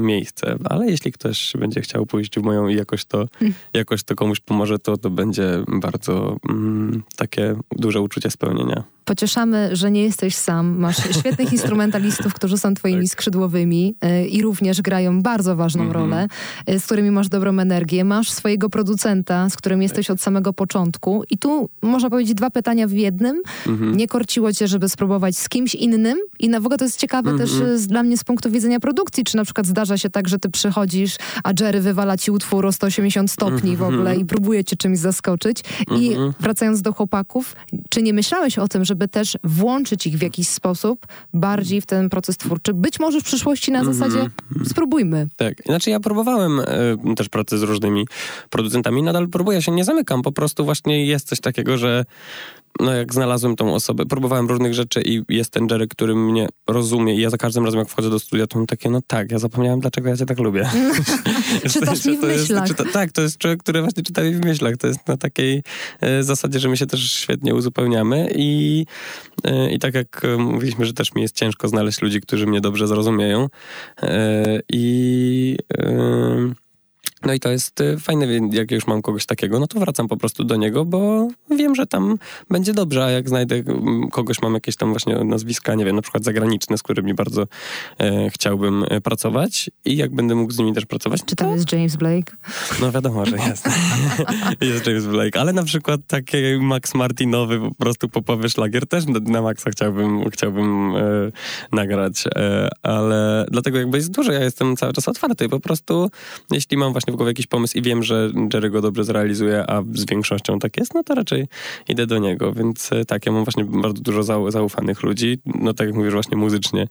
[SPEAKER 2] miejsce. Ale jeśli ktoś będzie chciał pójść w moją i jakoś to, mm. jakoś to komuś pomoże, to to będzie bardzo mm, takie duże uczucie spełnienia
[SPEAKER 1] pocieszamy, że nie jesteś sam. Masz (laughs) świetnych instrumentalistów, którzy są twoimi tak. skrzydłowymi y, i również grają bardzo ważną mm -hmm. rolę, y, z którymi masz dobrą energię. Masz swojego producenta, z którym jesteś tak. od samego początku. I tu można powiedzieć dwa pytania w jednym. Mm -hmm. Nie korciło cię, żeby spróbować z kimś innym? I na w ogóle to jest ciekawe mm -hmm. też z, dla mnie z punktu widzenia produkcji. Czy na przykład zdarza się tak, że ty przychodzisz, a Jerry wywala ci utwór o 180 stopni w ogóle i próbuje cię czymś zaskoczyć. I wracając do chłopaków, czy nie myślałeś o tym, żeby żeby też włączyć ich w jakiś sposób bardziej w ten proces twórczy. Być może w przyszłości na zasadzie mm -hmm. spróbujmy.
[SPEAKER 2] Tak, znaczy ja próbowałem y, też pracy z różnymi producentami, nadal próbuję się, nie zamykam, po prostu właśnie jest coś takiego, że no jak znalazłem tą osobę, próbowałem różnych rzeczy i jest ten Jerry, który mnie rozumie i ja za każdym razem jak wchodzę do studia, to mam takie, no tak, ja zapomniałem, dlaczego ja cię tak lubię. (laughs)
[SPEAKER 1] Czytasz mi w myślach.
[SPEAKER 2] Jest, czyta, tak, to jest człowiek, który właśnie czyta mi w myślach. To jest na takiej e, zasadzie, że my się też świetnie uzupełniamy i, e, i tak jak e, mówiliśmy, że też mi jest ciężko znaleźć ludzi, którzy mnie dobrze zrozumieją e, i e, no i to jest y, fajne, jak już mam kogoś takiego, no to wracam po prostu do niego, bo wiem, że tam będzie dobrze, a jak znajdę mm, kogoś, mam jakieś tam właśnie nazwiska, nie wiem, na przykład zagraniczne, z którymi bardzo e, chciałbym e, pracować i jak będę mógł z nimi też pracować.
[SPEAKER 1] Czy tam to... jest James Blake?
[SPEAKER 2] No wiadomo, że jest. (laughs) (laughs) jest James Blake, ale na przykład taki Max Martinowy, po prostu popowy szlagier też na Maxa chciałbym, chciałbym e, nagrać, e, ale dlatego jakby jest dużo, ja jestem cały czas otwarty, po prostu jeśli mam właśnie w głowie jakiś pomysł i wiem, że Jerry go dobrze zrealizuje, a z większością tak jest, no to raczej idę do niego. Więc e, tak, ja mam właśnie bardzo dużo zaufanych ludzi. No tak jak mówisz właśnie muzycznie,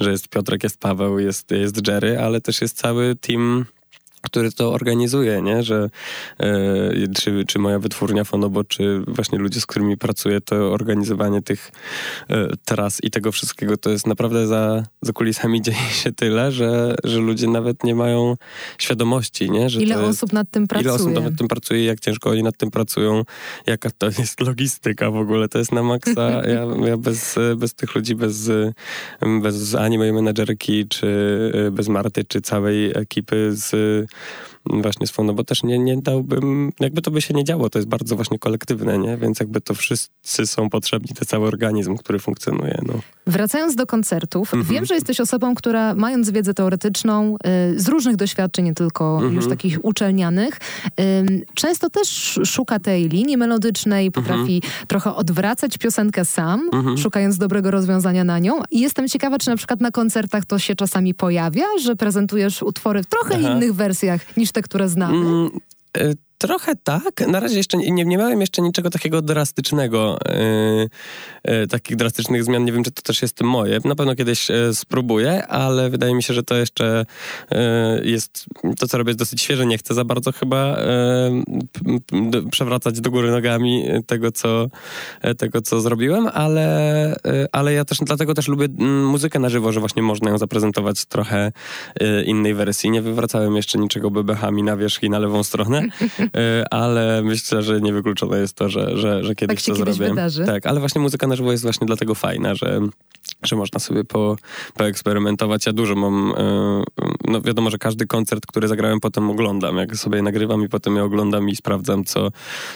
[SPEAKER 2] że jest Piotrek, jest Paweł, jest, jest Jerry, ale też jest cały team który to organizuje, nie? Że e, czy, czy moja wytwórnia Fonobo, czy właśnie ludzie, z którymi pracuję, to organizowanie tych e, tras i tego wszystkiego, to jest naprawdę za, za kulisami (laughs) dzieje się tyle, że, że ludzie nawet nie mają świadomości, nie? Że
[SPEAKER 1] ile osób nad tym pracuje?
[SPEAKER 2] Ile osób nad tym pracuje, jak ciężko oni nad tym pracują, jaka to jest logistyka w ogóle, to jest na maksa. (laughs) Ja, ja bez, bez tych ludzi, bez, bez ani mojej menedżerki, czy bez Marty, czy całej ekipy z właśnie swą, no bo też nie, nie dałbym, jakby to by się nie działo, to jest bardzo właśnie kolektywne, nie? Więc jakby to wszyscy są potrzebni, to cały organizm, który funkcjonuje, no.
[SPEAKER 1] Wracając do koncertów, mhm. wiem, że jesteś osobą, która mając wiedzę teoretyczną y, z różnych doświadczeń, nie tylko mhm. już takich uczelnianych, y, często też szuka tej linii melodycznej, potrafi mhm. trochę odwracać piosenkę sam, mhm. szukając dobrego rozwiązania na nią. I jestem ciekawa, czy na przykład na koncertach to się czasami pojawia, że prezentujesz utwory w trochę Aha. innych wersjach niż te, które znamy? Mm,
[SPEAKER 2] y, Trochę tak. Na razie jeszcze nie, nie miałem jeszcze niczego takiego drastycznego, yy, yy, takich drastycznych zmian. Nie wiem, czy to też jest moje. Na pewno kiedyś yy, spróbuję, ale wydaje mi się, że to jeszcze jest, to co robię jest dosyć świeże. Nie chcę za bardzo chyba przewracać do góry nogami tego, co, tego, co zrobiłem, ale, ale ja też dlatego też lubię muzykę na żywo, że właśnie można ją zaprezentować trochę innej wersji. Nie wywracałem jeszcze niczego bebechami na wierzch i na lewą stronę. (laughs) Y, ale myślę, że niewykluczone jest to, że, że, że kiedyś
[SPEAKER 1] tak
[SPEAKER 2] to kiedyś
[SPEAKER 1] zrobię. Wydarzy.
[SPEAKER 2] Tak, ale właśnie muzyka na żywo jest właśnie dlatego fajna, że że można sobie po, poeksperymentować. Ja dużo mam, y, no wiadomo, że każdy koncert, który zagrałem, potem oglądam. Jak sobie nagrywam i potem je oglądam i sprawdzam, co,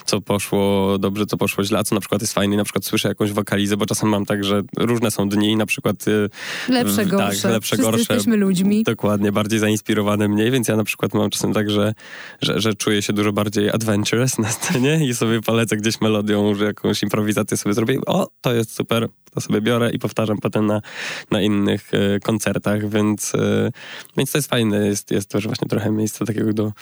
[SPEAKER 2] co poszło dobrze, co poszło źle, a co na przykład jest fajne. Na przykład słyszę jakąś wokalizę, bo czasem mam tak, że różne są dni, na przykład... Y,
[SPEAKER 1] lepsze, gorsze. Tak, lepsze, gorsze. jesteśmy ludźmi.
[SPEAKER 2] Dokładnie, bardziej zainspirowane mniej, więc ja na przykład mam czasem tak, że, że, że czuję się dużo bardziej adventurous na scenie i sobie polecę gdzieś melodią, że jakąś improwizację sobie zrobię. O, to jest super, to sobie biorę i powtarzam potem na, na innych e, koncertach, więc, e, więc to jest fajne. Jest, jest też właśnie trochę miejsca takiego do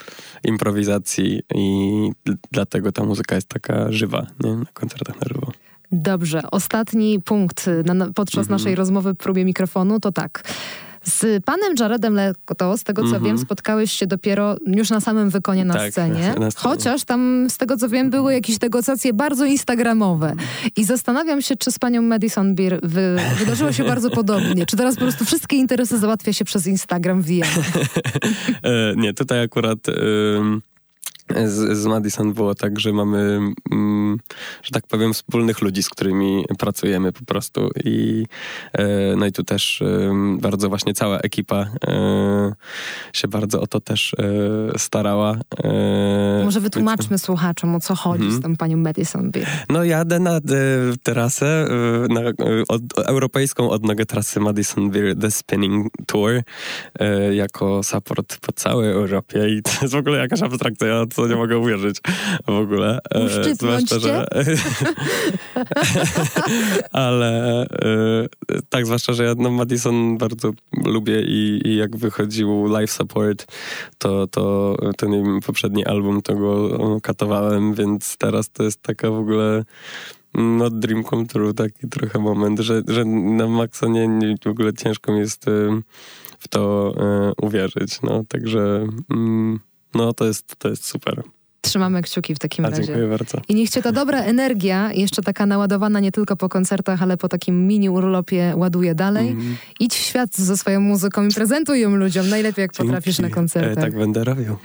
[SPEAKER 2] improwizacji i dlatego ta muzyka jest taka żywa nie? na koncertach na żywo.
[SPEAKER 1] Dobrze, ostatni punkt na, podczas mhm. naszej rozmowy w próbie mikrofonu to tak. Z panem Jaredem Leto, z tego co mm -hmm. wiem, spotkałeś się dopiero już na samym wykonie na, tak, scenie, (laughs) na scenie. Chociaż tam, z tego co wiem, były jakieś negocjacje bardzo instagramowe. I zastanawiam się, czy z panią Madison Beer wy, wydarzyło się bardzo (laughs) podobnie. Czy teraz po prostu wszystkie interesy załatwia się przez Instagram w (laughs)
[SPEAKER 2] e, Nie, tutaj akurat z, z Madison było tak, że mamy, mm, że tak powiem, wspólnych ludzi, z którymi pracujemy po prostu. I, e, no i tu też e, bardzo właśnie cała ekipa e, się bardzo o to też starała.
[SPEAKER 1] Może wytłumaczmy więc... słuchaczom, o co chodzi hmm. z tą panią Madison Beer.
[SPEAKER 2] No jadę na trasę, na od, europejską odnogę trasy Madison Beer The Spinning Tour jako support po całej Europie i to jest w ogóle jakaś abstrakcja co nie mogę uwierzyć w ogóle.
[SPEAKER 1] Zwłaszcza, że... (laughs)
[SPEAKER 2] Ale e, tak, zwłaszcza, że ja no, Madison bardzo lubię i, i jak wychodził Live Support, to, to ten poprzedni album, to go katowałem, więc teraz to jest taka w ogóle no dream come true, taki trochę moment, że, że na maksa nie, nie, w ogóle ciężko mi jest w to uwierzyć, no, także... Mm, no to jest, to jest super.
[SPEAKER 1] Trzymamy kciuki w takim
[SPEAKER 2] A,
[SPEAKER 1] razie.
[SPEAKER 2] Dziękuję bardzo.
[SPEAKER 1] I niech cię ta dobra energia, jeszcze taka naładowana nie tylko po koncertach, ale po takim mini urlopie ładuje dalej. Mm. Idź w świat ze swoją muzyką i prezentuj ją ludziom najlepiej jak Dzięki. potrafisz na koncertach.
[SPEAKER 2] E, tak będę robił.